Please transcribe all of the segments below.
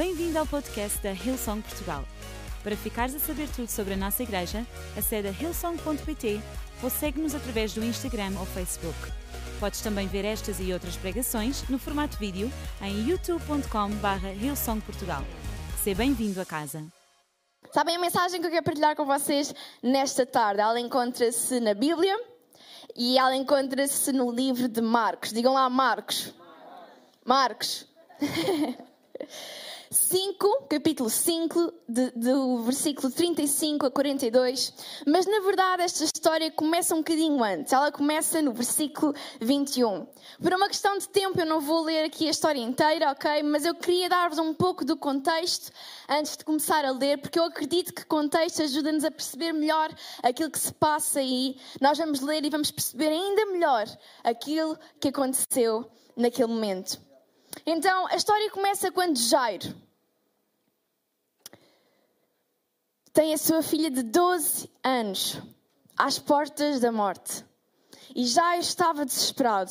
Bem-vindo ao podcast da Hillsong Portugal. Para ficares a saber tudo sobre a nossa igreja, acede a hillsong.pt ou segue-nos através do Instagram ou Facebook. Podes também ver estas e outras pregações no formato vídeo em youtube.com.br hillsongportugal. Seja bem-vindo a casa. Sabem a mensagem que eu quero partilhar com vocês nesta tarde? Ela encontra-se na Bíblia e ela encontra-se no livro de Marcos. Digam lá, Marcos. Marcos. 5, capítulo 5, de, do versículo 35 a 42. Mas na verdade esta história começa um bocadinho antes. Ela começa no versículo 21. Por uma questão de tempo eu não vou ler aqui a história inteira, ok? Mas eu queria dar-vos um pouco do contexto antes de começar a ler, porque eu acredito que contexto ajuda-nos a perceber melhor aquilo que se passa aí. Nós vamos ler e vamos perceber ainda melhor aquilo que aconteceu naquele momento. Então, a história começa quando Jairo tem a sua filha de 12 anos às portas da morte. E Jairo estava desesperado.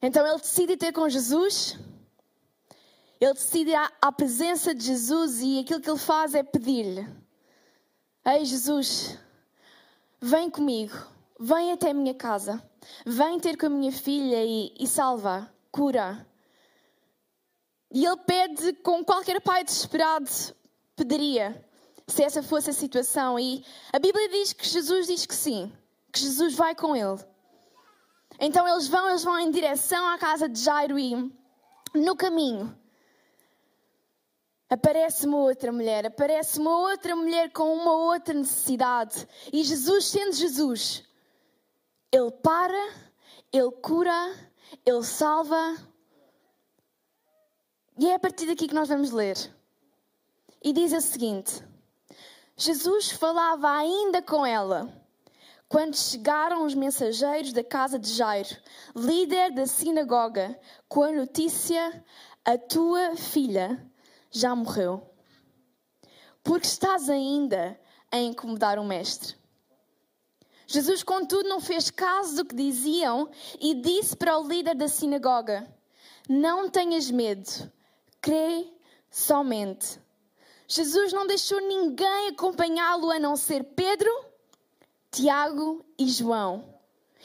Então ele decide ter com Jesus, ele decide ir à presença de Jesus e aquilo que ele faz é pedir-lhe: Ei Jesus, vem comigo, vem até a minha casa, vem ter com a minha filha e, e salva cura. E ele pede com qualquer pai desesperado pediria, se essa fosse a situação. E a Bíblia diz que Jesus diz que sim, que Jesus vai com ele. Então eles vão, eles vão em direção à casa de Jairo e no caminho aparece uma outra mulher, aparece uma outra mulher com uma outra necessidade. E Jesus, sendo Jesus, ele para, ele cura, ele salva. E é a partir daqui que nós vamos ler. E diz o seguinte: Jesus falava ainda com ela quando chegaram os mensageiros da casa de Jairo, líder da sinagoga, com a notícia: a tua filha já morreu. Porque estás ainda a incomodar o mestre. Jesus, contudo, não fez caso do que diziam e disse para o líder da sinagoga: Não tenhas medo, crê somente. Jesus não deixou ninguém acompanhá-lo a não ser Pedro, Tiago e João.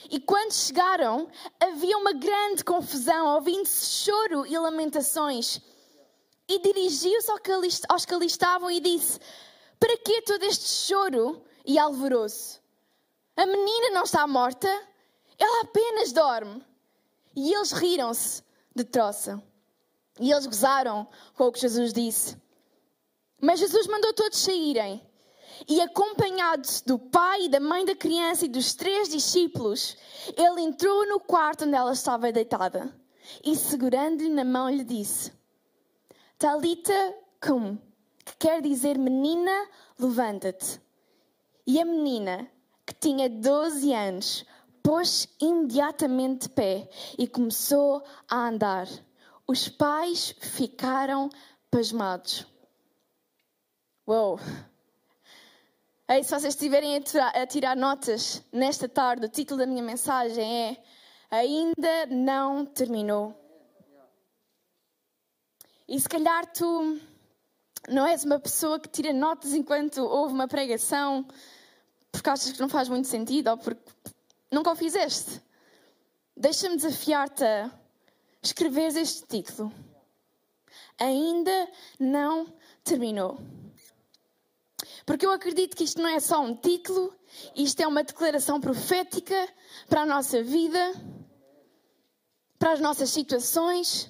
E quando chegaram, havia uma grande confusão, ouvindo-se choro e lamentações. E dirigiu-se aos que ali estavam e disse: Para que todo este choro e alvoroço? A menina não está morta, ela apenas dorme. E eles riram-se de troça. E eles gozaram com o que Jesus disse. Mas Jesus mandou todos saírem. E acompanhados do pai e da mãe da criança e dos três discípulos, ele entrou no quarto onde ela estava deitada. E segurando-lhe na mão, lhe disse: Talita cum, que quer dizer menina, levanta-te. E a menina, que tinha 12 anos, pôs imediatamente de pé e começou a andar. Os pais ficaram pasmados. Uou! Ei, se vocês estiverem a tirar, a tirar notas nesta tarde, o título da minha mensagem é Ainda não terminou. E se calhar tu não és uma pessoa que tira notas enquanto ouve uma pregação, porque achas que não faz muito sentido ou porque nunca o fizeste. Deixa-me desafiar-te a escreveres este título. Ainda não terminou. Porque eu acredito que isto não é só um título, isto é uma declaração profética para a nossa vida, para as nossas situações,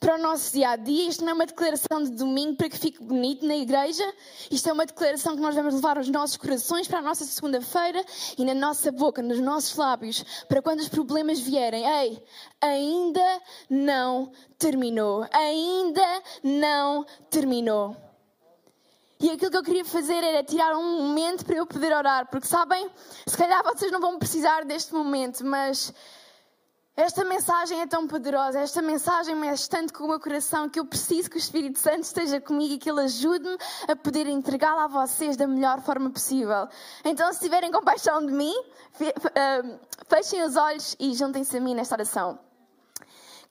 para o nosso dia a dia. Isto não é uma declaração de domingo para que fique bonito na igreja. Isto é uma declaração que nós vamos levar aos nossos corações para a nossa segunda-feira e na nossa boca, nos nossos lábios, para quando os problemas vierem. Ei, ainda não terminou. Ainda não terminou. E aquilo que eu queria fazer era tirar um momento para eu poder orar, porque sabem, se calhar vocês não vão precisar deste momento, mas esta mensagem é tão poderosa, esta mensagem mexe tanto com o meu coração que eu preciso que o Espírito Santo esteja comigo e que Ele ajude-me a poder entregá-la a vocês da melhor forma possível. Então, se tiverem compaixão de mim, fechem os olhos e juntem-se a mim nesta oração.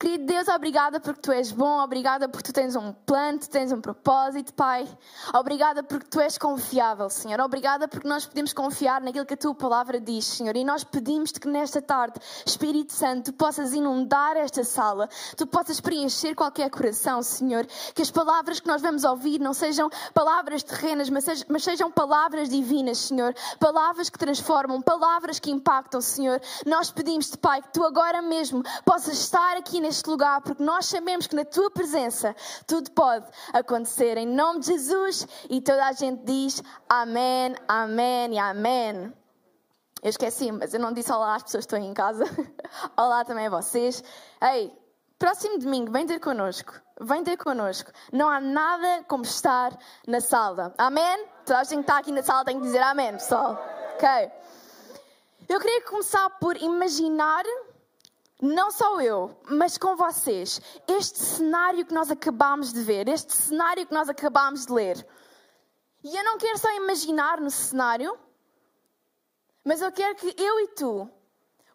Querido Deus, obrigada porque tu és bom, obrigada porque tu tens um plano, tu tens um propósito, Pai. Obrigada porque tu és confiável, Senhor. Obrigada porque nós podemos confiar naquilo que a tua palavra diz, Senhor. E nós pedimos-te que nesta tarde, Espírito Santo, tu possas inundar esta sala, tu possas preencher qualquer coração, Senhor. Que as palavras que nós vamos ouvir não sejam palavras terrenas, mas sejam, mas sejam palavras divinas, Senhor. Palavras que transformam, palavras que impactam, Senhor. Nós pedimos-te, Pai, que tu agora mesmo possas estar aqui neste lugar, porque nós sabemos que na tua presença tudo pode acontecer. Em nome de Jesus, e toda a gente diz amém, amém e amém. Eu esqueci, mas eu não disse olá às pessoas que estão aí em casa. olá também a vocês. Ei, próximo domingo, vem ter connosco. Vem ter connosco. Não há nada como estar na sala. Amém? Toda a gente que está aqui na sala tem que dizer amém, pessoal. Ok? Eu queria começar por imaginar não só eu, mas com vocês, este cenário que nós acabámos de ver, este cenário que nós acabámos de ler. E eu não quero só imaginar no cenário, mas eu quero que eu e tu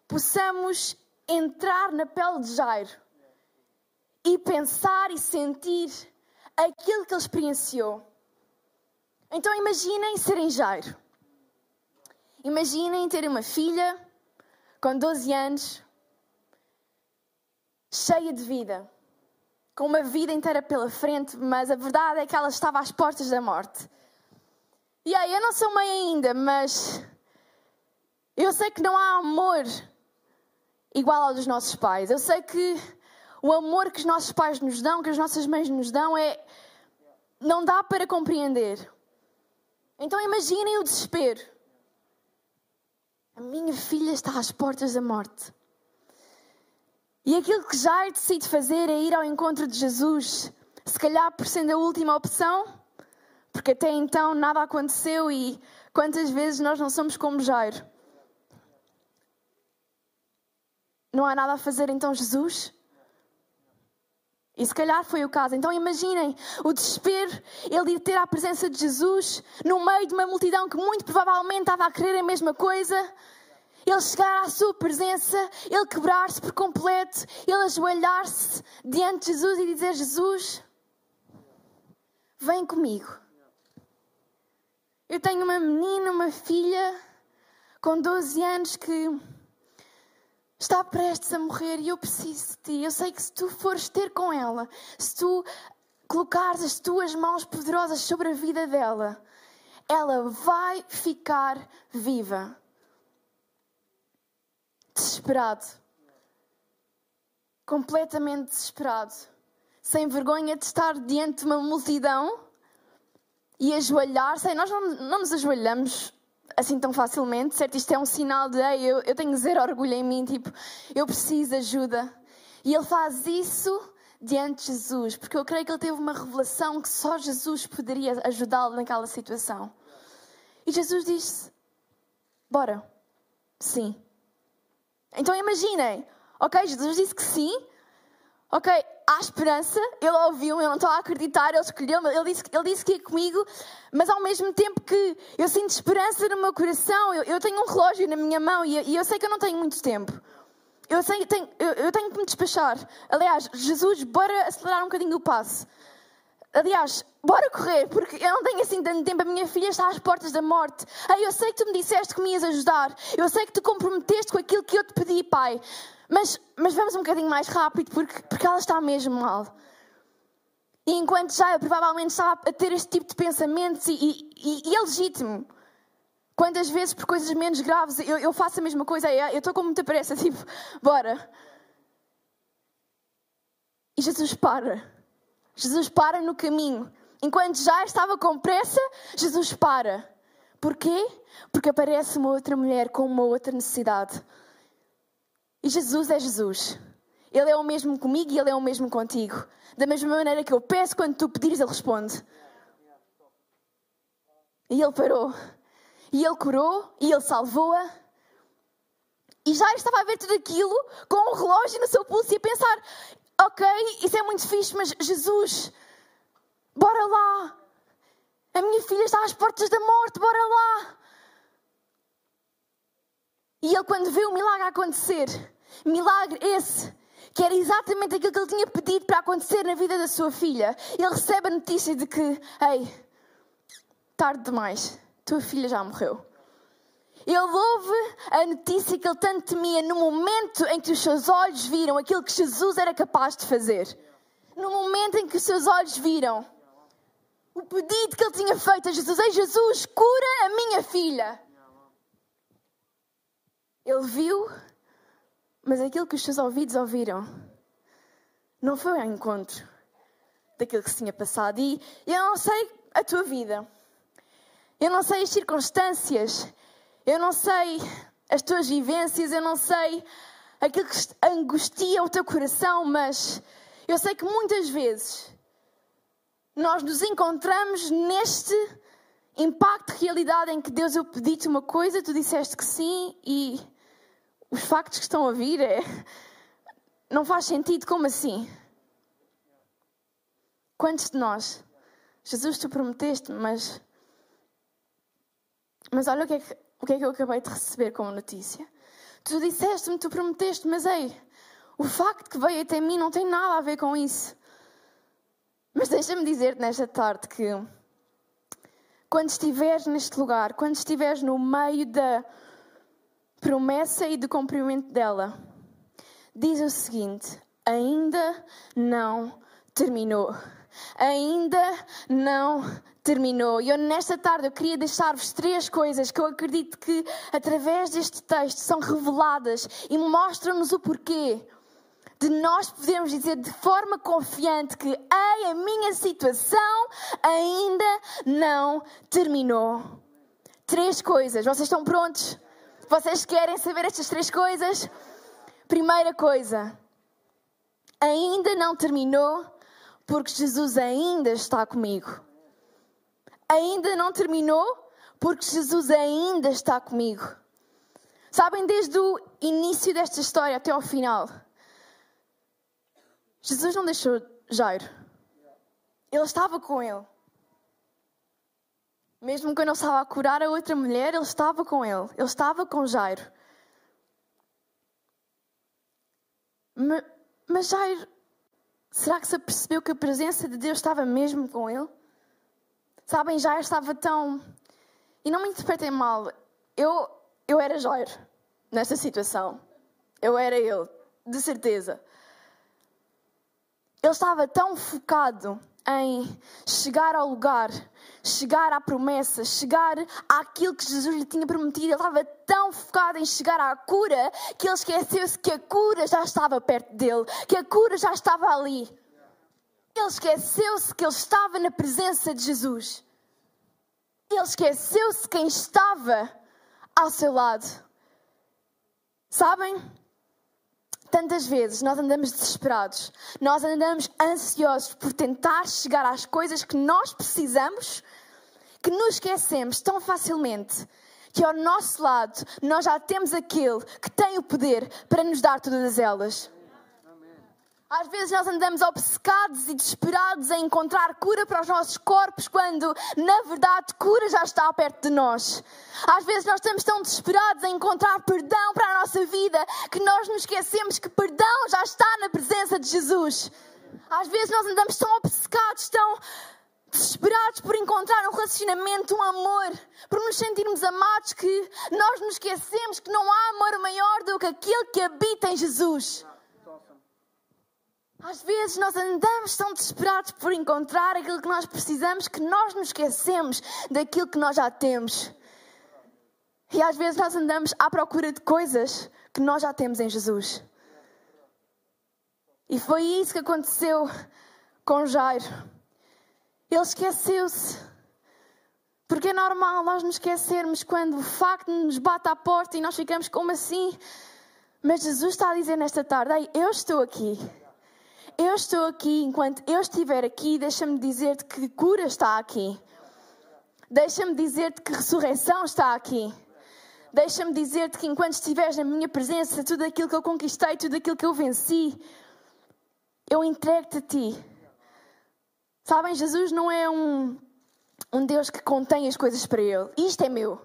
possamos entrar na pele de Jairo e pensar e sentir aquilo que ele experienciou. Então imaginem serem Jairo. Imaginem ter uma filha com 12 anos cheia de vida, com uma vida inteira pela frente, mas a verdade é que ela estava às portas da morte. E aí, eu não sou mãe ainda, mas eu sei que não há amor igual ao dos nossos pais. Eu sei que o amor que os nossos pais nos dão, que as nossas mães nos dão, é não dá para compreender. Então imaginem o desespero. A minha filha está às portas da morte. E aquilo que Jair decide fazer é ir ao encontro de Jesus, se calhar por sendo a última opção, porque até então nada aconteceu e quantas vezes nós não somos como Jairo? Não há nada a fazer, então Jesus? E se calhar foi o caso. Então imaginem o desespero, ele ir ter a presença de Jesus no meio de uma multidão que muito provavelmente estava a querer a mesma coisa ele chegar à sua presença, ele quebrar-se por completo, ele ajoelhar-se diante de Jesus e dizer: Jesus, vem comigo. Eu tenho uma menina, uma filha com 12 anos que está prestes a morrer e eu preciso de ti. Eu sei que se tu fores ter com ela, se tu colocares as tuas mãos poderosas sobre a vida dela, ela vai ficar viva desesperado. Completamente desesperado. Sem vergonha de estar diante de uma multidão e ajoelhar-se. Nós não, não nos ajoelhamos assim tão facilmente, certo? Isto é um sinal de, Ei, eu, eu tenho zero orgulho em mim, tipo, eu preciso de ajuda. E ele faz isso diante de Jesus, porque eu creio que ele teve uma revelação que só Jesus poderia ajudá-lo naquela situação. E Jesus disse: Bora. Sim. Então imaginem, ok, Jesus disse que sim, ok, há esperança, ele ouviu, eu não estou a acreditar, ele escolheu-me, ele disse, ele disse que ia comigo, mas ao mesmo tempo que eu sinto esperança no meu coração, eu, eu tenho um relógio na minha mão e, e, eu sei que eu não tenho muito tempo. Eu, sei, tenho, eu, eu tenho que me despachar. Aliás, Jesus, bora acelerar um bocadinho o passo. Aliás, bora correr, porque eu não tenho assim tanto tempo. A minha filha está às portas da morte. Ei, eu sei que tu me disseste que me ias ajudar. Eu sei que te comprometeste com aquilo que eu te pedi, Pai. Mas, mas vamos um bocadinho mais rápido, porque, porque ela está mesmo mal. E enquanto já eu provavelmente estava a ter este tipo de pensamentos, e, e, e é legítimo. Quantas vezes, por coisas menos graves, eu, eu faço a mesma coisa. Eu estou com muita pressa, tipo, bora. E Jesus para. Jesus para no caminho. Enquanto já estava com pressa, Jesus para. Porquê? Porque aparece uma outra mulher com uma outra necessidade. E Jesus é Jesus. Ele é o mesmo comigo e ele é o mesmo contigo. Da mesma maneira que eu peço, quando tu pedires, ele responde. E ele parou. E ele curou. E ele salvou-a. E já estava a ver tudo aquilo com um relógio no seu pulso e a pensar: Ok, isso é muito fixe, mas Jesus, bora lá. A minha filha está às portas da morte, bora lá. E ele, quando vê o milagre acontecer, milagre esse que era exatamente aquilo que ele tinha pedido para acontecer na vida da sua filha. Ele recebe a notícia de que, ei, tarde demais, tua filha já morreu. Ele ouve a notícia que ele tanto temia no momento em que os seus olhos viram aquilo que Jesus era capaz de fazer. No momento em que os seus olhos viram o pedido que ele tinha feito a Jesus: Ei, Jesus, cura a minha filha. Ele viu, mas aquilo que os seus ouvidos ouviram não foi ao encontro daquilo que se tinha passado. E eu não sei a tua vida, eu não sei as circunstâncias, eu não sei as tuas vivências, eu não sei aquilo que angustia o teu coração, mas eu sei que muitas vezes nós nos encontramos neste impacto de realidade em que Deus, eu pedi-te uma coisa, tu disseste que sim e os factos que estão a vir é. Não faz sentido, como assim? Quantos de nós? Jesus, tu prometeste, mas. Mas olha o que é que, o que, é que eu acabei de receber como notícia. Tu disseste-me, tu prometeste, mas ei, o facto que veio até mim não tem nada a ver com isso. Mas deixa-me dizer-te nesta tarde que quando estiveres neste lugar, quando estiveres no meio da promessa e do cumprimento dela, diz o seguinte: ainda não terminou. Ainda não terminou. E eu, nesta tarde, eu queria deixar-vos três coisas que eu acredito que, através deste texto, são reveladas e mostram-nos o porquê de nós podermos dizer de forma confiante que, ei, a minha situação ainda não terminou. Três coisas. Vocês estão prontos? Vocês querem saber estas três coisas? Primeira coisa, ainda não terminou porque Jesus ainda está comigo. Ainda não terminou porque Jesus ainda está comigo. Sabem, desde o início desta história até ao final, Jesus não deixou Jairo. Ele estava com ele. Mesmo quando ele estava a curar a outra mulher, ele estava com ele. Ele estava com Jairo. Mas Jairo, será que se percebeu que a presença de Deus estava mesmo com ele? Sabem, Jairo estava tão. E não me interpretem mal, eu, eu era Jairo nesta situação. Eu era ele, de certeza. Ele estava tão focado em chegar ao lugar, chegar à promessa, chegar àquilo que Jesus lhe tinha prometido. Ele estava tão focado em chegar à cura que ele esqueceu-se que a cura já estava perto dele, que a cura já estava ali. Ele esqueceu-se que ele estava na presença de Jesus. Ele esqueceu-se quem estava ao seu lado. Sabem? Tantas vezes nós andamos desesperados, nós andamos ansiosos por tentar chegar às coisas que nós precisamos, que nos esquecemos tão facilmente que ao nosso lado nós já temos aquele que tem o poder para nos dar todas elas. Às vezes nós andamos obcecados e desesperados em encontrar cura para os nossos corpos, quando na verdade cura já está perto de nós. Às vezes nós estamos tão desesperados em encontrar perdão para a nossa vida que nós nos esquecemos que perdão já está na presença de Jesus. Às vezes nós andamos tão obcecados, tão desesperados por encontrar um relacionamento, um amor, por nos sentirmos amados, que nós nos esquecemos que não há amor maior do que aquele que habita em Jesus. Às vezes nós andamos tão desesperados por encontrar aquilo que nós precisamos que nós nos esquecemos daquilo que nós já temos. E às vezes nós andamos à procura de coisas que nós já temos em Jesus. E foi isso que aconteceu com Jairo. Ele esqueceu-se. Porque é normal nós nos esquecermos quando o facto nos bate à porta e nós ficamos como assim. Mas Jesus está a dizer nesta tarde: Ei, eu estou aqui eu estou aqui, enquanto eu estiver aqui, deixa-me dizer-te que cura está aqui. Deixa-me dizer-te que ressurreição está aqui. Deixa-me dizer-te que enquanto estiveres na minha presença, tudo aquilo que eu conquistei, tudo aquilo que eu venci, eu entrego-te a ti. Sabem, Jesus não é um, um Deus que contém as coisas para Ele. Isto é meu.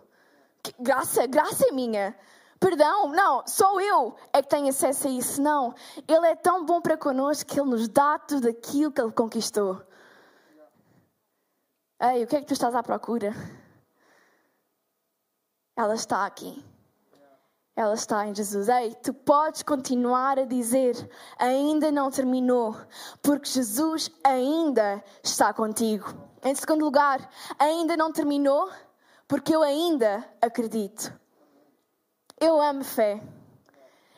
Graça, graça é minha. Perdão. Não, só eu é que tenho acesso a isso. Não, Ele é tão bom para connosco que Ele nos dá tudo aquilo que Ele conquistou. Ei, o que é que tu estás à procura? Ela está aqui. Ela está em Jesus. Ei, tu podes continuar a dizer: ainda não terminou, porque Jesus ainda está contigo. Em segundo lugar, ainda não terminou, porque eu ainda acredito. Eu amo fé.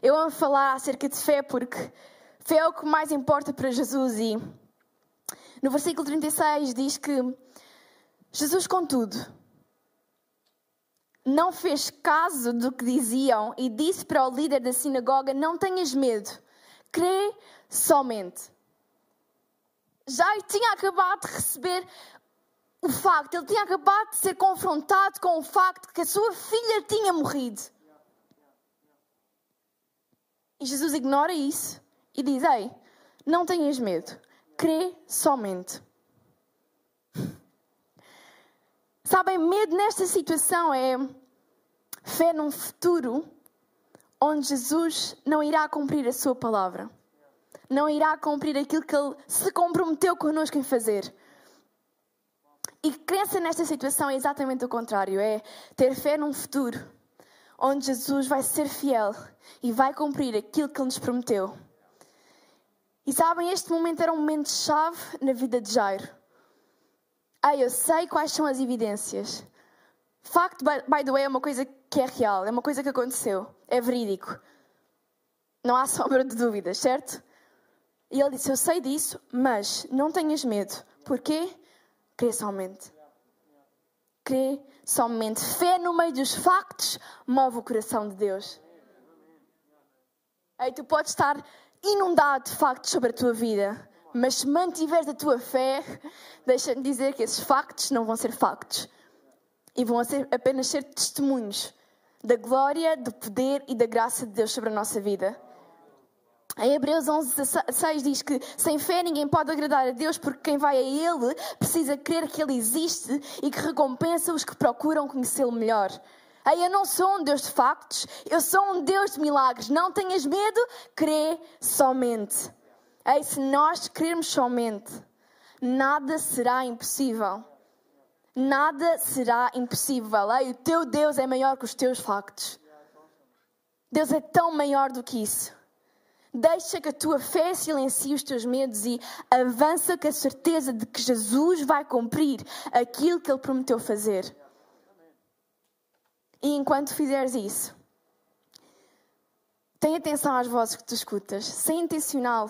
Eu amo falar acerca de fé porque fé é o que mais importa para Jesus. E no versículo 36 diz que Jesus, contudo, não fez caso do que diziam e disse para o líder da sinagoga: Não tenhas medo, crê somente. Já tinha acabado de receber o facto, ele tinha acabado de ser confrontado com o facto que a sua filha tinha morrido. E Jesus ignora isso e diz: Ei, não tenhas medo, crê somente. Sabem, medo nesta situação é fé num futuro onde Jesus não irá cumprir a sua palavra. Não irá cumprir aquilo que ele se comprometeu connosco em fazer. E crença nesta situação é exatamente o contrário: é ter fé num futuro onde Jesus vai ser fiel e vai cumprir aquilo que ele nos prometeu. E sabem, este momento era um momento chave na vida de Jairo. Ah, eu sei quais são as evidências. Facto, by the way, é uma coisa que é real, é uma coisa que aconteceu, é verídico. Não há sombra de dúvidas, certo? E ele disse: Eu sei disso, mas não tenhas medo. Porquê? Crê somente. Crê somente. Fé no meio dos factos move o coração de Deus. Ei, tu podes estar inundado de factos sobre a tua vida, mas se mantiveres a tua fé, deixa-me dizer que esses factos não vão ser factos. E vão ser, apenas ser testemunhos da glória, do poder e da graça de Deus sobre a nossa vida. Em Hebreus 11, 6 diz que sem fé ninguém pode agradar a Deus, porque quem vai a Ele precisa crer que Ele existe e que recompensa os que procuram conhecê-lo melhor. Ei, eu não sou um Deus de factos, eu sou um Deus de milagres. Não tenhas medo, crê somente. Ei, se nós crermos somente, nada será impossível. Nada será impossível. Ei, o teu Deus é maior que os teus factos. Deus é tão maior do que isso. Deixa que a tua fé silencie os teus medos e avança com a certeza de que Jesus vai cumprir aquilo que Ele prometeu fazer. E enquanto fizeres isso, tenha atenção às vozes que tu escutas, sem intencional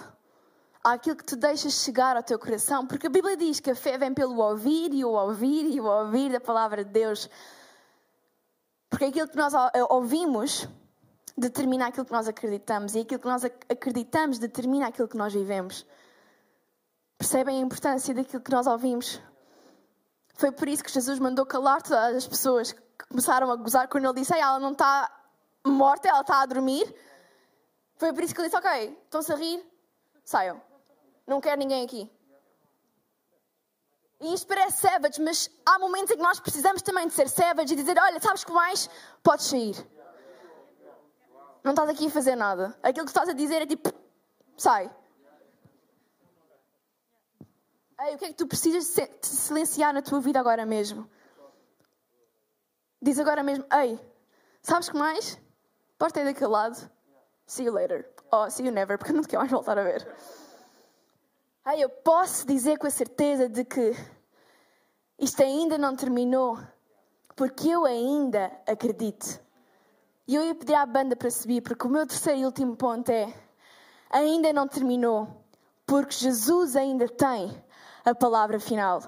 àquilo que tu deixas chegar ao teu coração, porque a Bíblia diz que a fé vem pelo ouvir e o ouvir e o ouvir da palavra de Deus. Porque aquilo que nós ouvimos determina aquilo que nós acreditamos e aquilo que nós acreditamos determina aquilo que nós vivemos. Percebem a importância daquilo que nós ouvimos? Foi por isso que Jesus mandou calar todas as pessoas que começaram a gozar quando ele disse: ela não está morta, ela está a dormir. Foi por isso que ele disse: Ok, estão-se a rir, saiam. Não quero ninguém aqui. E isto parece savage, mas há momentos em que nós precisamos também de ser savage e dizer: Olha, sabes que mais? Podes sair. Não estás aqui a fazer nada. Aquilo que estás a dizer é tipo: sai. Ei, o que é que tu precisas de silenciar na tua vida agora mesmo? Diz agora mesmo: Ei, sabes que mais? Podes ter daquele lado. See you later. Oh, see you never, porque eu não te quero mais voltar a ver. Ai, eu posso dizer com a certeza de que isto ainda não terminou, porque eu ainda acredito. E eu ia pedir à banda para subir, porque o meu terceiro e último ponto é: ainda não terminou, porque Jesus ainda tem a palavra final.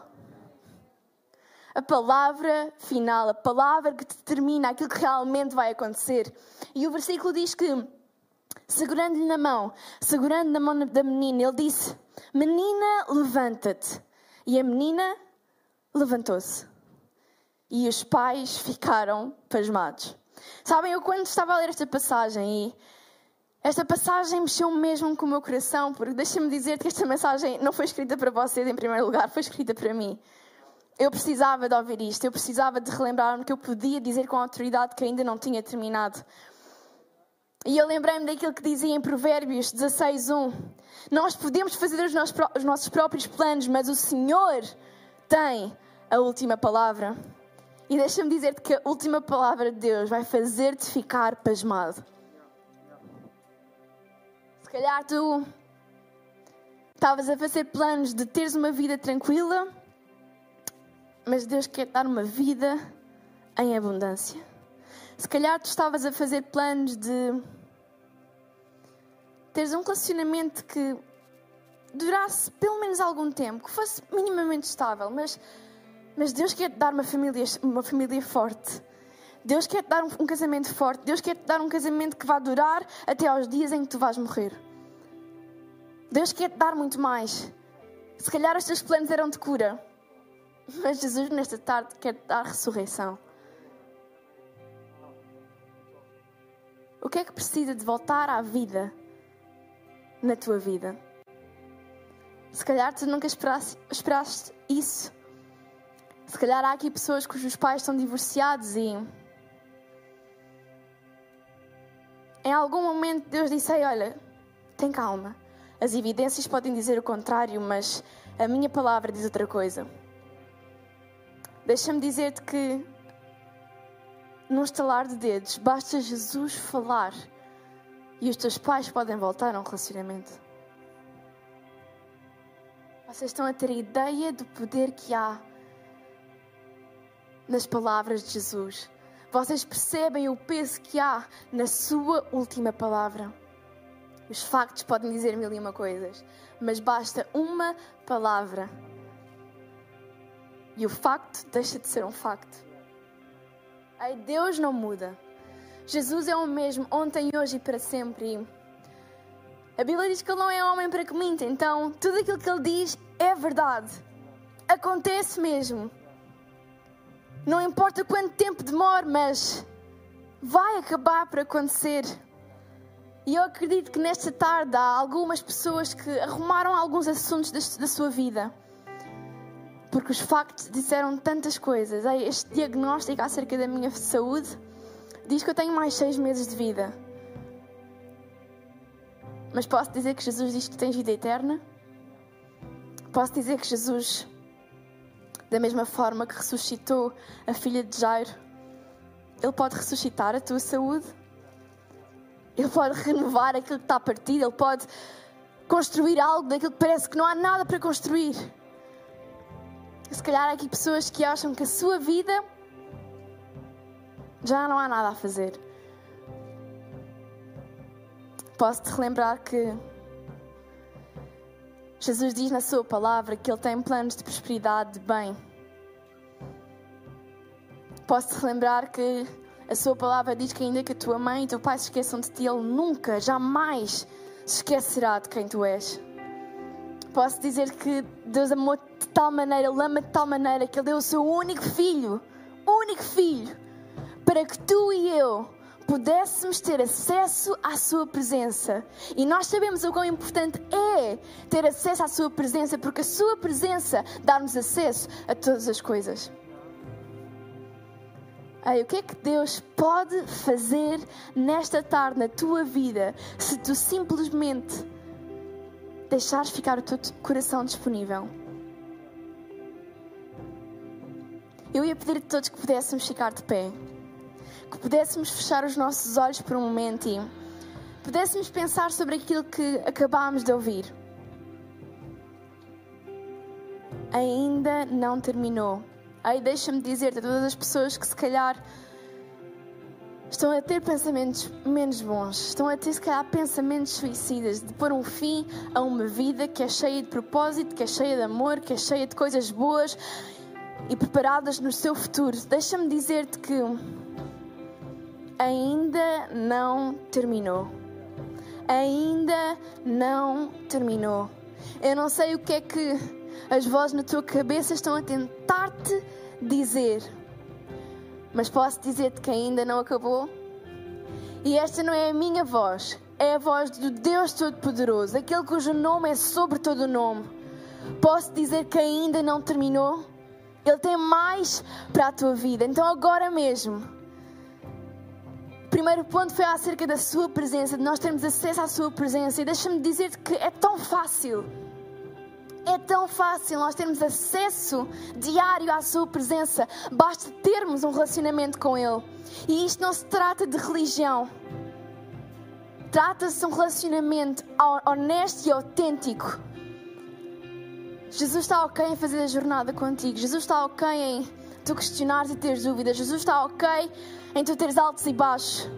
A palavra final, a palavra que determina aquilo que realmente vai acontecer. E o versículo diz que, segurando-lhe na mão, segurando na mão da menina, ele disse: Menina, levanta-te. E a menina levantou-se. E os pais ficaram pasmados. Sabem, eu quando estava a ler esta passagem e esta passagem mexeu mesmo com o meu coração, porque deixa-me dizer que esta mensagem não foi escrita para vocês em primeiro lugar, foi escrita para mim. Eu precisava de ouvir isto, eu precisava de relembrar-me que eu podia dizer com autoridade que ainda não tinha terminado. E eu lembrei-me daquilo que dizia em Provérbios 16:1. Nós podemos fazer os nossos próprios planos, mas o Senhor tem a última palavra. E deixa-me dizer-te que a última palavra de Deus vai fazer-te ficar pasmado. Se calhar tu estavas a fazer planos de teres uma vida tranquila, mas Deus quer dar uma vida em abundância. Se calhar tu estavas a fazer planos de teres um relacionamento que durasse pelo menos algum tempo, que fosse minimamente estável, mas, mas Deus quer te dar uma família, uma família forte. Deus quer te dar um, casamento forte. Deus quer te dar um casamento que vai durar até aos dias em que tu vais morrer. Deus quer te dar muito mais. Se calhar os teus planos eram de cura, mas Jesus nesta tarde quer te dar ressurreição. O que é que precisa de voltar à vida na tua vida? Se calhar tu nunca esperaste, esperaste isso. Se calhar há aqui pessoas cujos pais estão divorciados e. Em algum momento Deus disse: Olha, tem calma. As evidências podem dizer o contrário, mas a minha palavra diz outra coisa. Deixa-me dizer-te que num estalar de dedos, basta Jesus falar e os teus pais podem voltar a um relacionamento. Vocês estão a ter ideia do poder que há nas palavras de Jesus. Vocês percebem o peso que há na sua última palavra. Os factos podem dizer mil e uma coisas, mas basta uma palavra e o facto deixa de ser um facto. Ai, Deus não muda. Jesus é o mesmo ontem, hoje e para sempre. A Bíblia diz que ele não é homem para que minta, então tudo aquilo que ele diz é verdade. Acontece mesmo. Não importa quanto tempo demore, mas vai acabar por acontecer. E eu acredito que nesta tarde há algumas pessoas que arrumaram alguns assuntos da, sua vida porque os factos disseram tantas coisas. Este diagnóstico acerca da minha saúde diz que eu tenho mais seis meses de vida. Mas posso dizer que Jesus diz que tens vida eterna? Posso dizer que Jesus, da mesma forma que ressuscitou a filha de Jairo, Ele pode ressuscitar a tua saúde? Ele pode renovar aquilo que está partido? Ele pode construir algo daquilo que parece que não há nada para construir? Se calhar há aqui pessoas que acham que a sua vida já não há nada a fazer. Posso-te relembrar que Jesus diz na sua palavra que Ele tem planos de prosperidade, de bem. Posso-te relembrar que a sua palavra diz que ainda que a tua mãe e o teu pai se esqueçam de ti, Ele nunca, jamais se esquecerá de quem tu és. Posso dizer que Deus amou de tal maneira, Ele ama de tal maneira que Ele deu o seu único filho, único filho, para que tu e eu pudéssemos ter acesso à Sua presença. E nós sabemos o quão importante é ter acesso à Sua presença, porque a Sua presença dá-nos acesso a todas as coisas. Ei, o que é que Deus pode fazer nesta tarde na tua vida se tu simplesmente deixares ficar o teu coração disponível. Eu ia pedir a todos que pudéssemos ficar de pé, que pudéssemos fechar os nossos olhos por um momento e pudéssemos pensar sobre aquilo que acabámos de ouvir. Ainda não terminou. Aí deixa-me dizer a todas as pessoas que se calhar estão a ter pensamentos menos bons, estão a ter, se calhar, pensamentos suicidas, de pôr um fim a uma vida que é cheia de propósito, que é cheia de amor, que é cheia de coisas boas e preparadas no seu futuro. Deixa-me dizer-te que ainda não terminou. Ainda não terminou. Eu não sei o que é que as vozes na tua cabeça estão a tentar-te dizer mas posso dizer-te que ainda não acabou. E esta não é a minha voz, é a voz do Deus Todo-Poderoso, aquele cujo nome é sobre todo o nome. Posso dizer que ainda não terminou? Ele tem mais para a tua vida. Então, agora mesmo, primeiro ponto foi acerca da Sua presença, de nós termos acesso à Sua presença. E deixa-me dizer-te que é tão fácil. É tão fácil nós termos acesso diário à Sua presença. Basta termos um relacionamento com Ele. E isto não se trata de religião. Trata-se de um relacionamento honesto e autêntico. Jesus está ok em fazer a jornada contigo. Jesus está ok em tu questionares e teres dúvidas. Jesus está ok em tu teres altos e baixos.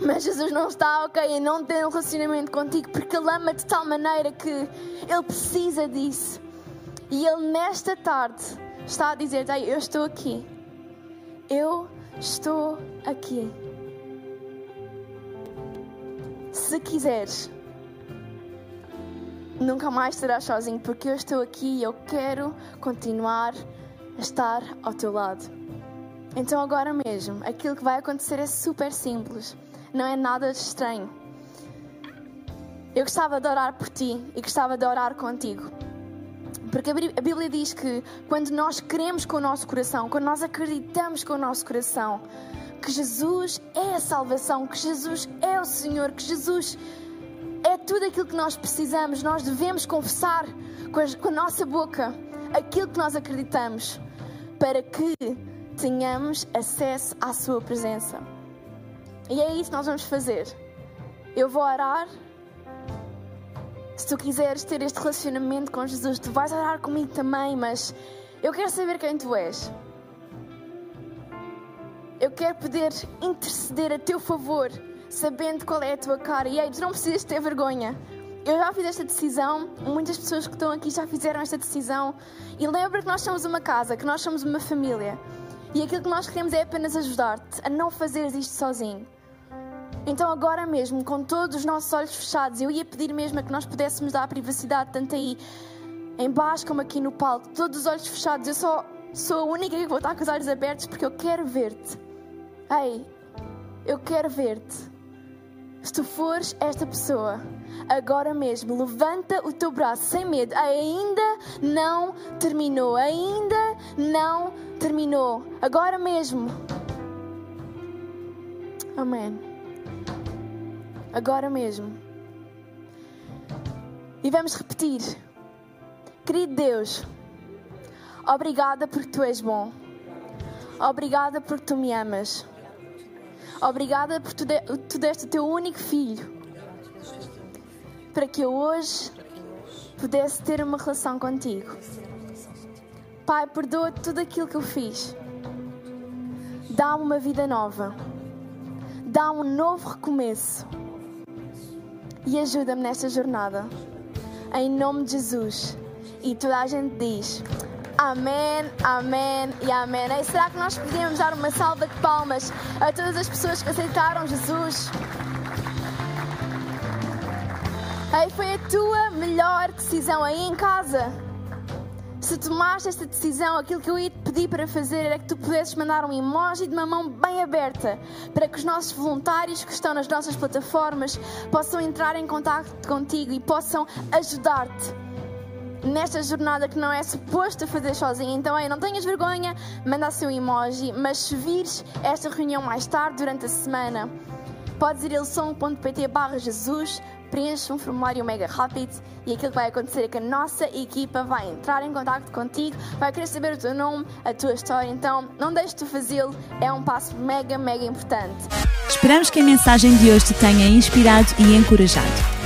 Mas Jesus não está ok em não ter um relacionamento contigo porque Ele ama de tal maneira que Ele precisa disso. E Ele nesta tarde está a dizer: Ei, eu estou aqui. Eu estou aqui. Se quiseres, nunca mais estarás sozinho, porque eu estou aqui e eu quero continuar estar ao teu lado. Então, agora mesmo, aquilo que vai acontecer é super simples, não é nada de estranho. Eu gostava de orar por ti e gostava de orar contigo. Porque a Bíblia diz que quando nós queremos com o nosso coração, quando nós acreditamos com o nosso coração que Jesus é a salvação, que Jesus é o Senhor, que Jesus é tudo aquilo que nós precisamos. Nós devemos confessar com a, nossa boca aquilo que nós acreditamos para que tenhamos acesso à Sua presença. E é isso que nós vamos fazer. Eu vou orar. Se tu quiseres ter este relacionamento com Jesus, tu vais orar comigo também, mas eu quero saber quem tu és. Eu quero poder interceder a teu favor sabendo qual é a tua cara. E aí, tu não precisas ter vergonha. Eu já fiz esta decisão, muitas pessoas que estão aqui já fizeram esta decisão. E lembra que nós somos uma casa, que nós somos uma família. E aquilo que nós queremos é apenas ajudar-te a não fazeres isto sozinho. Então, agora mesmo, com todos os nossos olhos fechados, eu ia pedir mesmo a que nós pudéssemos dar a privacidade, tanto aí em baixo como aqui no palco, todos os olhos fechados. Eu só sou a única que vou estar com os olhos abertos porque eu quero ver-te. Ei, eu quero ver-te. Se tu fores esta pessoa, agora mesmo, levanta o teu braço sem medo. Ainda não terminou. Ainda não terminou. Agora mesmo. Amém. Agora mesmo. E vamos repetir. Querido Deus, obrigada porque tu és bom. Obrigada porque tu me amas. Obrigada por tu, de, tu deste o teu único filho para que eu hoje pudesse ter uma relação contigo. Pai, perdoa tudo aquilo que eu fiz. Dá-me uma vida nova. Dá um novo recomeço. E ajuda-me nesta jornada. Em nome de Jesus. E toda a gente diz: Amém, amém e amém. E será que nós podíamos dar uma salva de palmas a todas as pessoas que aceitaram Jesus? Ei, foi a tua melhor decisão aí em casa. Se tomaste esta decisão, aquilo que eu ia te pedir para fazer era que tu pudesses mandar um emoji de uma mão bem aberta para que os nossos voluntários que estão nas nossas plataformas possam entrar em contato contigo e possam ajudar-te nesta jornada que não é suposto fazer sozinho. Então, aí, não tenhas vergonha, manda seu emoji, mas se vires esta reunião mais tarde, durante a semana, podes ir a ilson.pt barra Jesus, preenche um formulário mega rápido e aquilo que vai acontecer é que a nossa equipa vai entrar em contato contigo, vai querer saber o teu nome, a tua história, então não deixes de fazê-lo, é um passo mega, mega importante. Esperamos que a mensagem de hoje te tenha inspirado e encorajado.